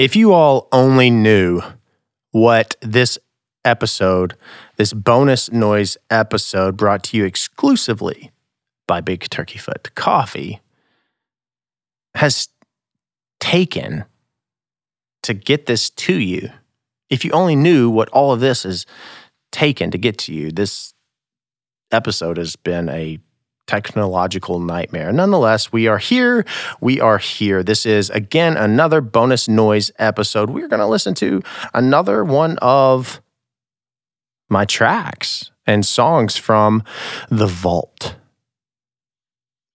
If you all only knew what this episode, this bonus noise episode brought to you exclusively by Big Turkey Foot Coffee, has taken to get this to you. If you only knew what all of this has taken to get to you, this episode has been a technological nightmare. Nonetheless, we are here. We are here. This is again another bonus noise episode. We're going to listen to another one of my tracks and songs from The Vault.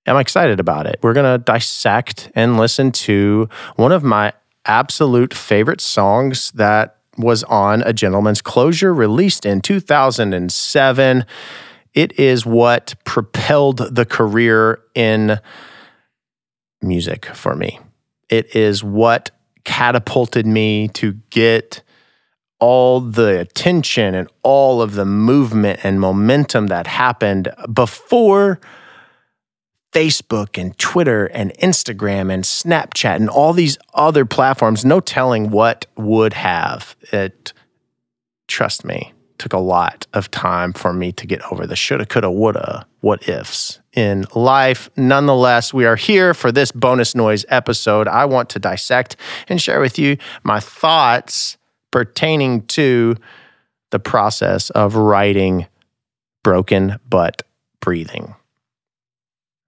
I'm excited about it. We're going to dissect and listen to one of my absolute favorite songs that was on A Gentleman's Closure, released in 2007. It is what propelled the career in music for me. It is what catapulted me to get all the attention and all of the movement and momentum that happened before Facebook and Twitter and Instagram and Snapchat and all these other platforms. No telling what would have. It, trust me, took a lot of time for me to get over the shoulda, coulda, woulda, what ifs in life. Nonetheless, we are here for this bonus noise episode. I want to dissect and share with you my thoughts pertaining to the process of writing Broken But Breathing.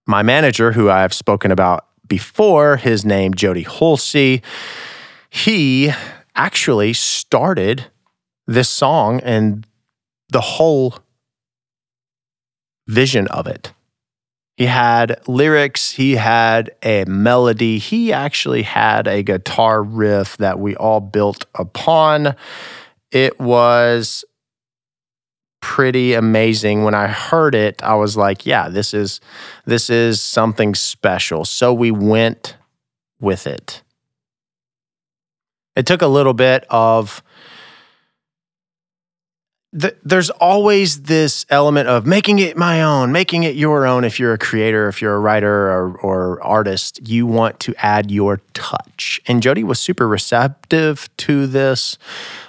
My manager, who I've spoken about before, his name Jody Holsey, he actually started this song and the whole vision of it. He had lyrics, he had a melody, he actually had a guitar riff that we all built upon. It was pretty amazing when I heard it. I was like, yeah, this is this is something special. So we went with it. It took a little bit of there's always this element of making it my own, making it your own. If you're a creator, if you're a writer or, or artist, you want to add your touch. And Jody was super receptive to this.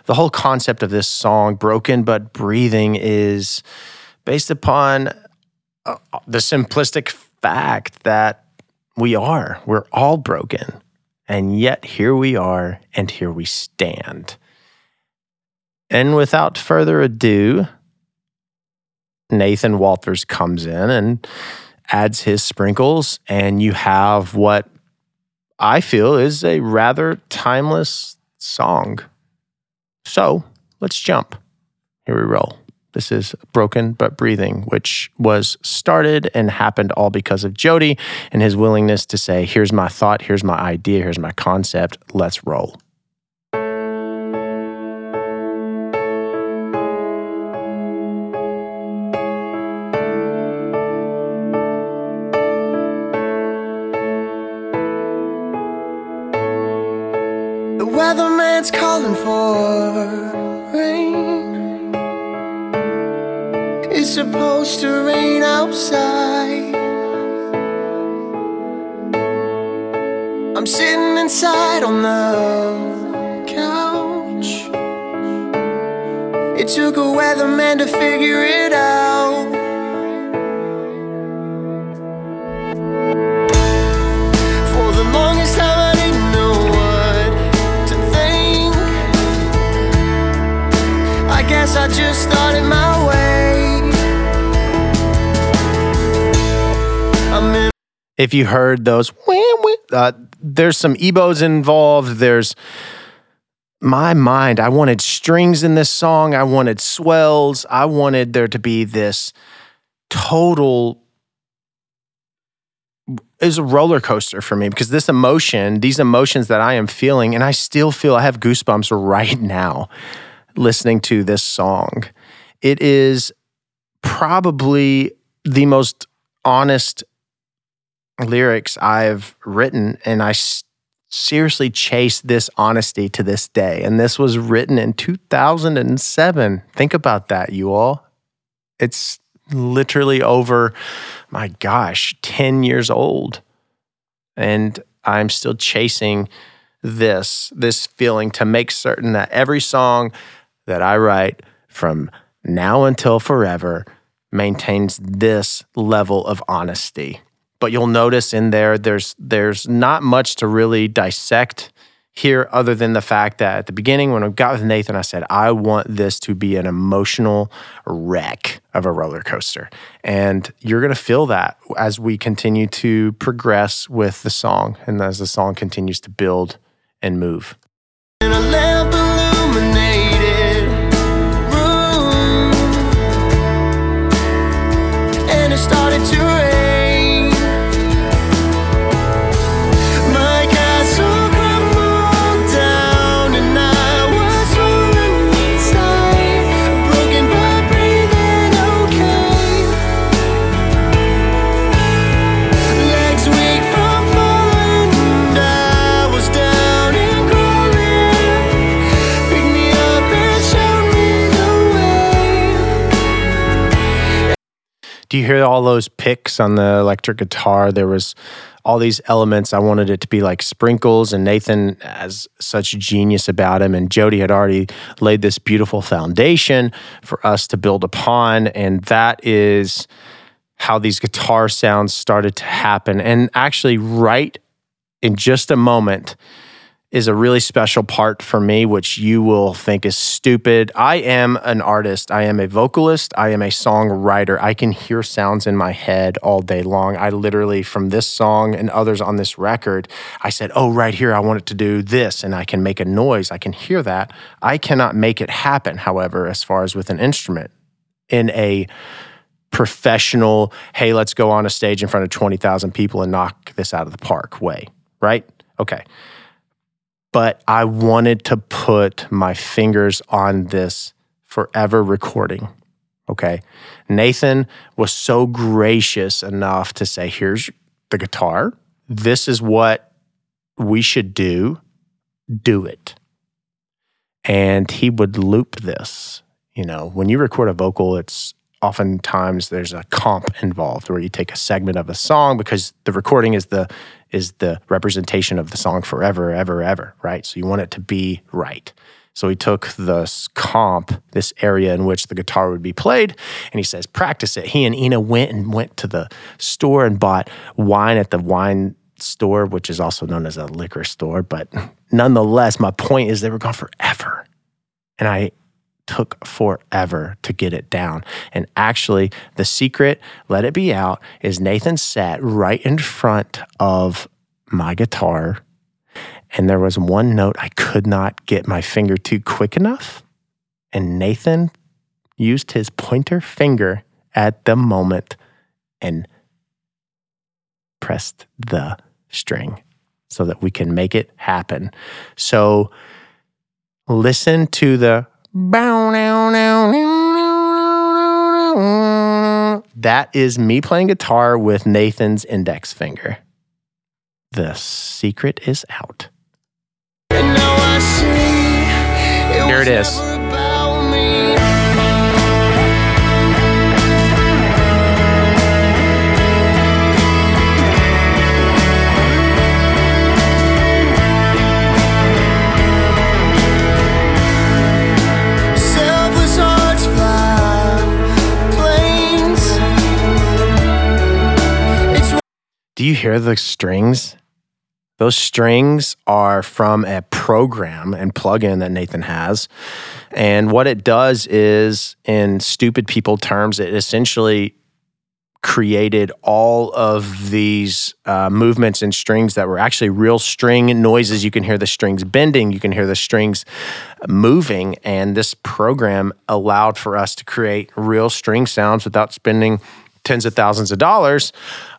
The whole concept of this song, Broken But Breathing, is based upon uh, the simplistic fact that we are. We're all broken. And yet here we are, and here we stand. And without further ado, Nathan Walters comes in and adds his sprinkles, and you have what I feel is a rather timeless song. So let's jump. Here we roll. This is Broken But Breathing, which was started and happened all because of Jody and his willingness to say, Here's my thought, here's my idea, here's my concept, let's roll. Weatherman's calling for rain. It's supposed to rain outside. I'm sitting inside on the couch. It took a weatherman to figure it out. Guess I just started my way. if you heard those, uh, there's some EBows involved. There's my mind. I wanted strings in this song. I wanted swells. I wanted there to be this total is a roller coaster for me because this emotion, these emotions that I am feeling, and I still feel I have goosebumps right now listening to this song. It is probably the most honest lyrics I've written, and I seriously chase this honesty to this day. And this was written in 2007. Think about that, you all. It's literally over, my gosh, 10 years old. And I'm still chasing this, this feeling to make certain that every song that I write from now until forever maintains this level of honesty. But you'll notice in there there's there's not much to really dissect here other than the fact that at the beginning when I got with Nathan I said I want this to be an emotional wreck of a roller coaster. And you're going to feel that as we continue to progress with the song and as the song continues to build and move. In started to rain. Do you hear all those picks on the electric guitar? There was all these elements. I wanted it to be like sprinkles, and Nathan has such genius about him. And Jody had already laid this beautiful foundation for us to build upon. And that is how these guitar sounds started to happen. And actually, right in just a moment, is a really special part for me, which you will think is stupid. I am an artist. I am a vocalist. I am a songwriter. I can hear sounds in my head all day long. I literally, from this song and others on this record, I said, Oh, right here, I want it to do this. And I can make a noise. I can hear that. I cannot make it happen, however, as far as with an instrument in a professional, hey, let's go on a stage in front of 20,000 people and knock this out of the park way, right? Okay but I wanted to put my fingers on this forever recording. Okay. Nathan was so gracious enough to say, here's the guitar. This is what we should do. Do it. And he would loop this. You know, when you record a vocal, it's oftentimes there's a comp involved where you take a segment of a song because the recording is the is the representation of the song forever, ever, ever, right? So you want it to be right. So he took this comp, this area in which the guitar would be played, and he says, practice it. He and Ina went and went to the store and bought wine at the wine store, which is also known as a liquor store. But nonetheless, my point is they were gone forever. And I took forever to get it down. And actually, the secret, let it be out, is Nathan sat right in front of my guitar. And there was one note I could not get my finger to quick enough. And Nathan used his pointer finger at the moment and pressed the string so that we can make it happen. So listen to the that is me playing guitar with Nathan's index finger. The secret is out. Here it is. Do you hear the strings? Those strings are from a program and plugin that Nathan has. And what it does is, in stupid people terms, it essentially created all of these uh, movements and strings that were actually real string noises. You can hear the strings bending, you can hear the strings moving. And this program allowed for us to create real string sounds without spending tens of thousands of dollars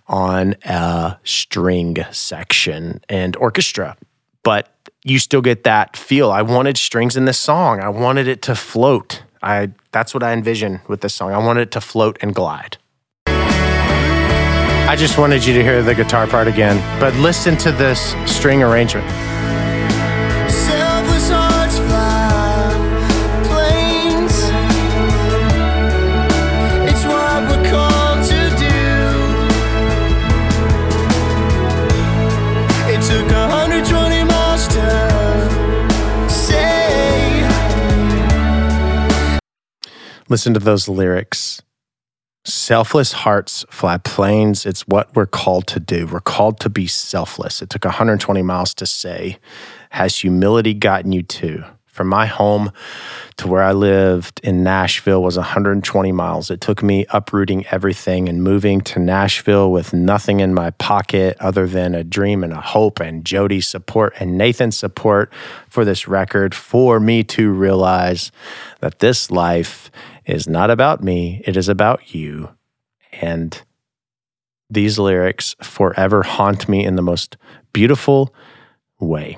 on a string section and orchestra. But you still get that feel. I wanted strings in this song. I wanted it to float. I that's what I envisioned with this song. I wanted it to float and glide. I just wanted you to hear the guitar part again, but listen to this string arrangement. Listen to those lyrics. Selfless hearts fly planes. It's what we're called to do. We're called to be selfless. It took 120 miles to say. Has humility gotten you to? From my home to where I lived in Nashville was 120 miles. It took me uprooting everything and moving to Nashville with nothing in my pocket other than a dream and a hope and Jody's support and Nathan's support for this record for me to realize that this life is not about me, it is about you. And these lyrics forever haunt me in the most beautiful way.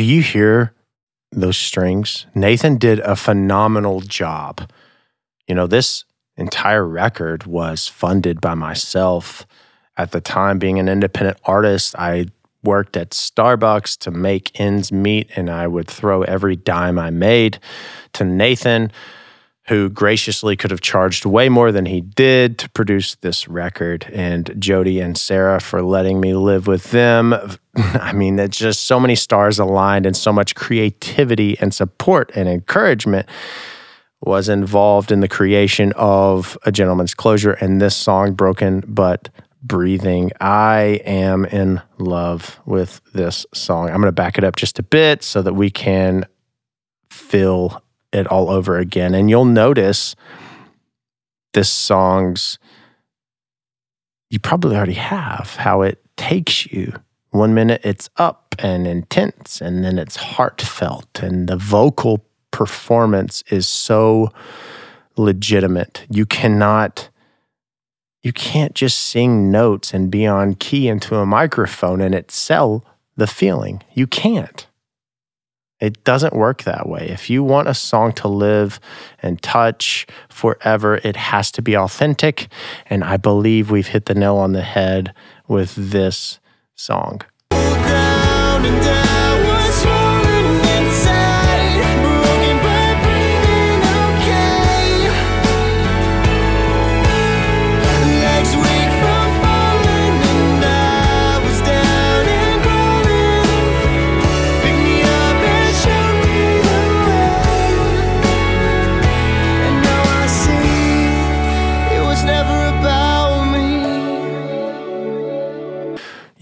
Do you hear those strings? Nathan did a phenomenal job. You know, this entire record was funded by myself. At the time, being an independent artist, I worked at Starbucks to make ends meet, and I would throw every dime I made to Nathan, who graciously could have charged way more than he did to produce this record, and Jody and Sarah for letting me live with them. I mean, it's just so many stars aligned and so much creativity and support and encouragement was involved in the creation of A Gentleman's Closure and this song, Broken But Breathing. I am in love with this song. I'm going to back it up just a bit so that we can feel it all over again. And you'll notice this song's, you probably already have, how it takes you. One minute it's up and intense, and then it's heartfelt, and the vocal performance is so legitimate. You cannot you can't just sing notes and be on key into a microphone and it sell the feeling. You can't. It doesn't work that way. If you want a song to live and touch forever, it has to be authentic. And I believe we've hit the nail on the head with this song. down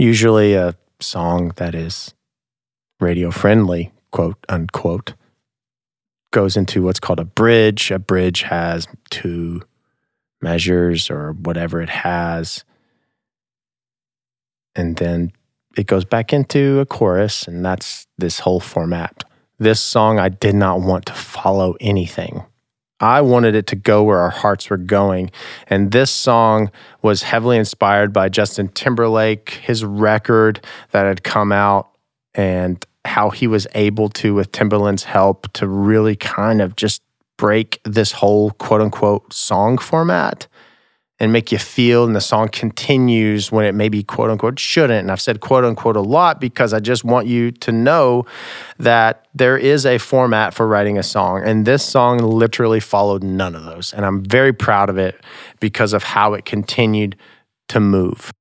Usually a song that is radio friendly, quote unquote, goes into what's called a bridge. A bridge has two measures or whatever it has. And then it goes back into a chorus, and that's this whole format. This song, I did not want to follow anything. I wanted it to go where our hearts were going. And this song was heavily inspired by Justin Timberlake, his record that had come out, and how he was able to, with Timberland's help, to really kind of just break this whole quote unquote song format and make you feel. And the song continues when it maybe quote unquote shouldn't. And I've said quote unquote a lot because I just want you to know that there is a format for writing a song. And this song literally followed none of those. And I'm very proud of it because of how it continued to move.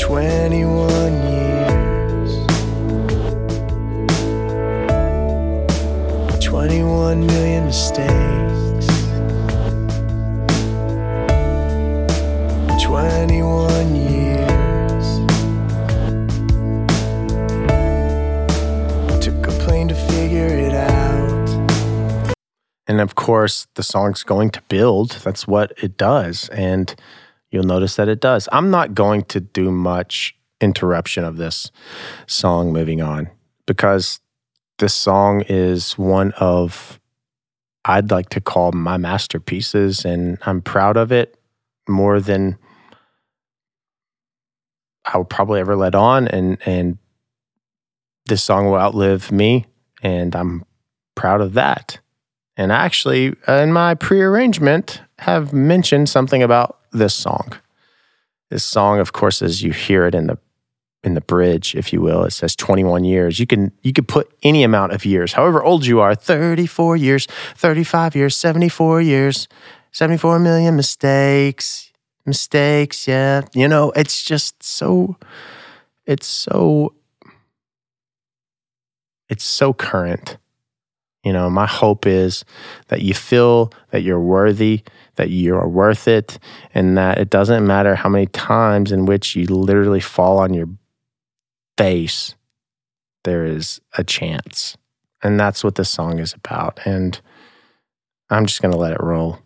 Twenty-one years. Twenty-one million mistakes. Twenty-one years. Took a plane to figure it out. And of course, the song's going to build. That's what it does. And you'll notice that it does. I'm not going to do much interruption of this song moving on because this song is one of, I'd like to call my masterpieces. And I'm proud of it more than I will probably ever let on. And, and this song will outlive me And I'm proud of that. And actually, uh, in my pre-arrangement, have mentioned something about this song. This song, of course, as you hear it in the in the bridge, if you will, it says 21 years. You can you could put any amount of years, however old you are, 34 years, 35 years, 74 years, 74 million mistakes, mistakes, yeah. You know, it's just so it's so it's so current. You know, my hope is that you feel that you're worthy, that you're worth it, and that it doesn't matter how many times in which you literally fall on your face, there is a chance. And that's what this song is about. And I'm just going to let it roll.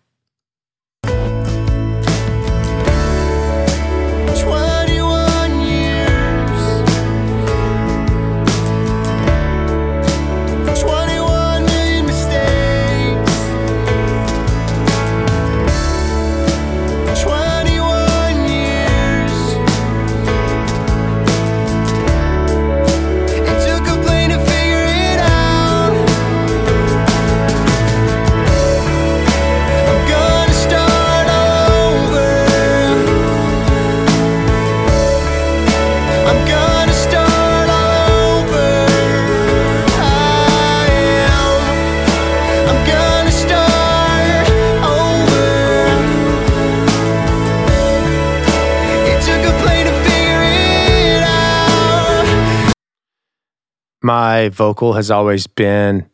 My vocal has always been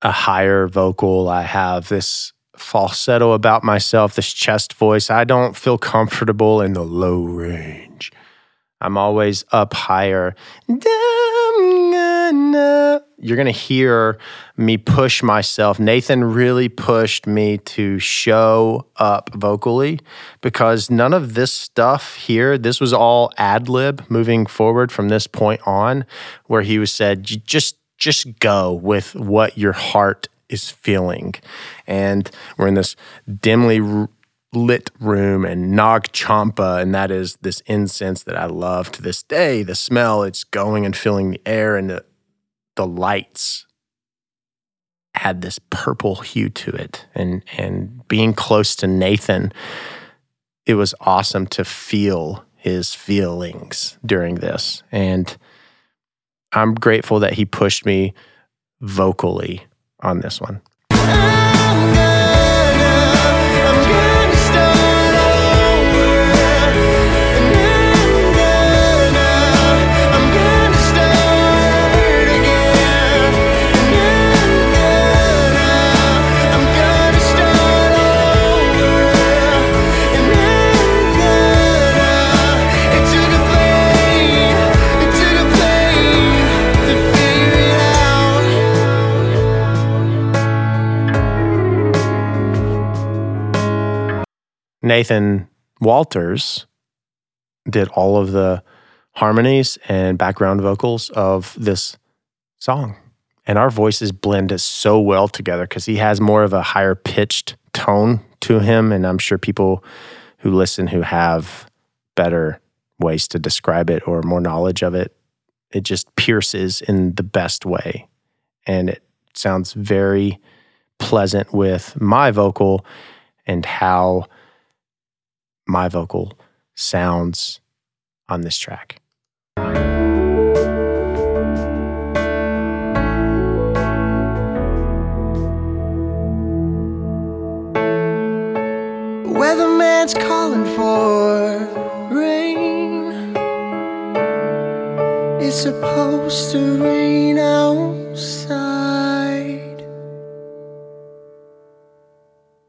a higher vocal. I have this falsetto about myself, this chest voice. I don't feel comfortable in the low range. I'm always up higher. You're going to hear me push myself. Nathan really pushed me to show up vocally because none of this stuff here, this was all ad lib moving forward from this point on, where he was said, just just go with what your heart is feeling. And we're in this dimly lit room and Nag Champa, and that is this incense that I love to this day. The smell, it's going and filling the air, and the, the lights had this purple hue to it. And and being close to Nathan, it was awesome to feel his feelings during this. And I'm grateful that he pushed me vocally on this one. Ah! Nathan Walters did all of the harmonies and background vocals of this song. And our voices blend so well together because he has more of a higher pitched tone to him. And I'm sure people who listen who have better ways to describe it or more knowledge of it, it just pierces in the best way. And it sounds very pleasant with my vocal and how my vocal sounds on this track. Weatherman's calling for rain. It's supposed to rain outside.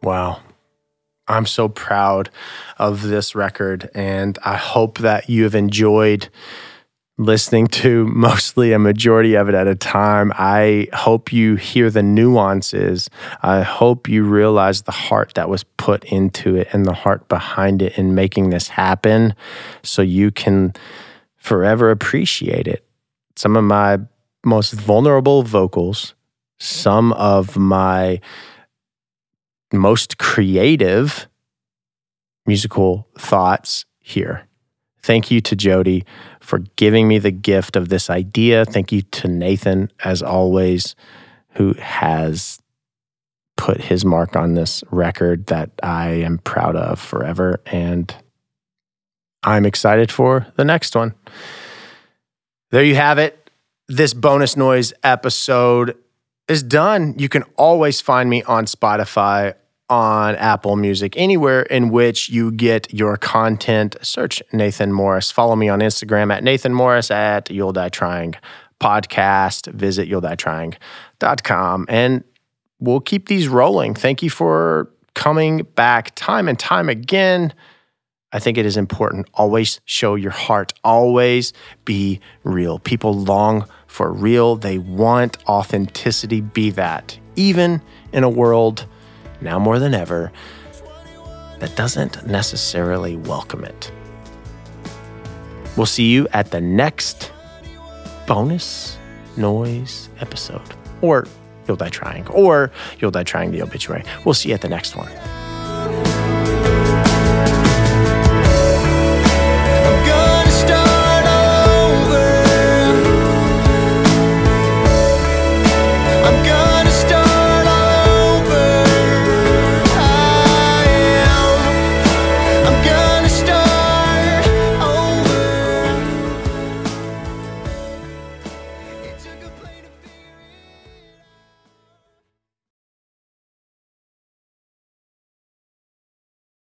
Wow. I'm so proud of this record, and I hope that you have enjoyed listening to mostly a majority of it at a time. I hope you hear the nuances. I hope you realize the heart that was put into it and the heart behind it in making this happen so you can forever appreciate it. Some of my most vulnerable vocals, some of my most creative musical thoughts here. Thank you to Jody for giving me the gift of this idea. Thank you to Nathan, as always, who has put his mark on this record that I am proud of forever. And I'm excited for the next one. There you have it. This bonus noise episode is done. You can always find me on Spotify, on Apple Music, anywhere in which you get your content. Search Nathan Morris. Follow me on Instagram at Nathan Morris at You'll Die Trying podcast. Visit you'll-die-trying.com and we'll keep these rolling. Thank you for coming back time and time again. I think it is important. Always show your heart. Always be real. People long for real. They want authenticity. Be that. Even in a world now more than ever that doesn't necessarily welcome it. We'll see you at the next bonus noise episode. Or you'll die trying. Or you'll die trying the obituary. We'll see you at the next one.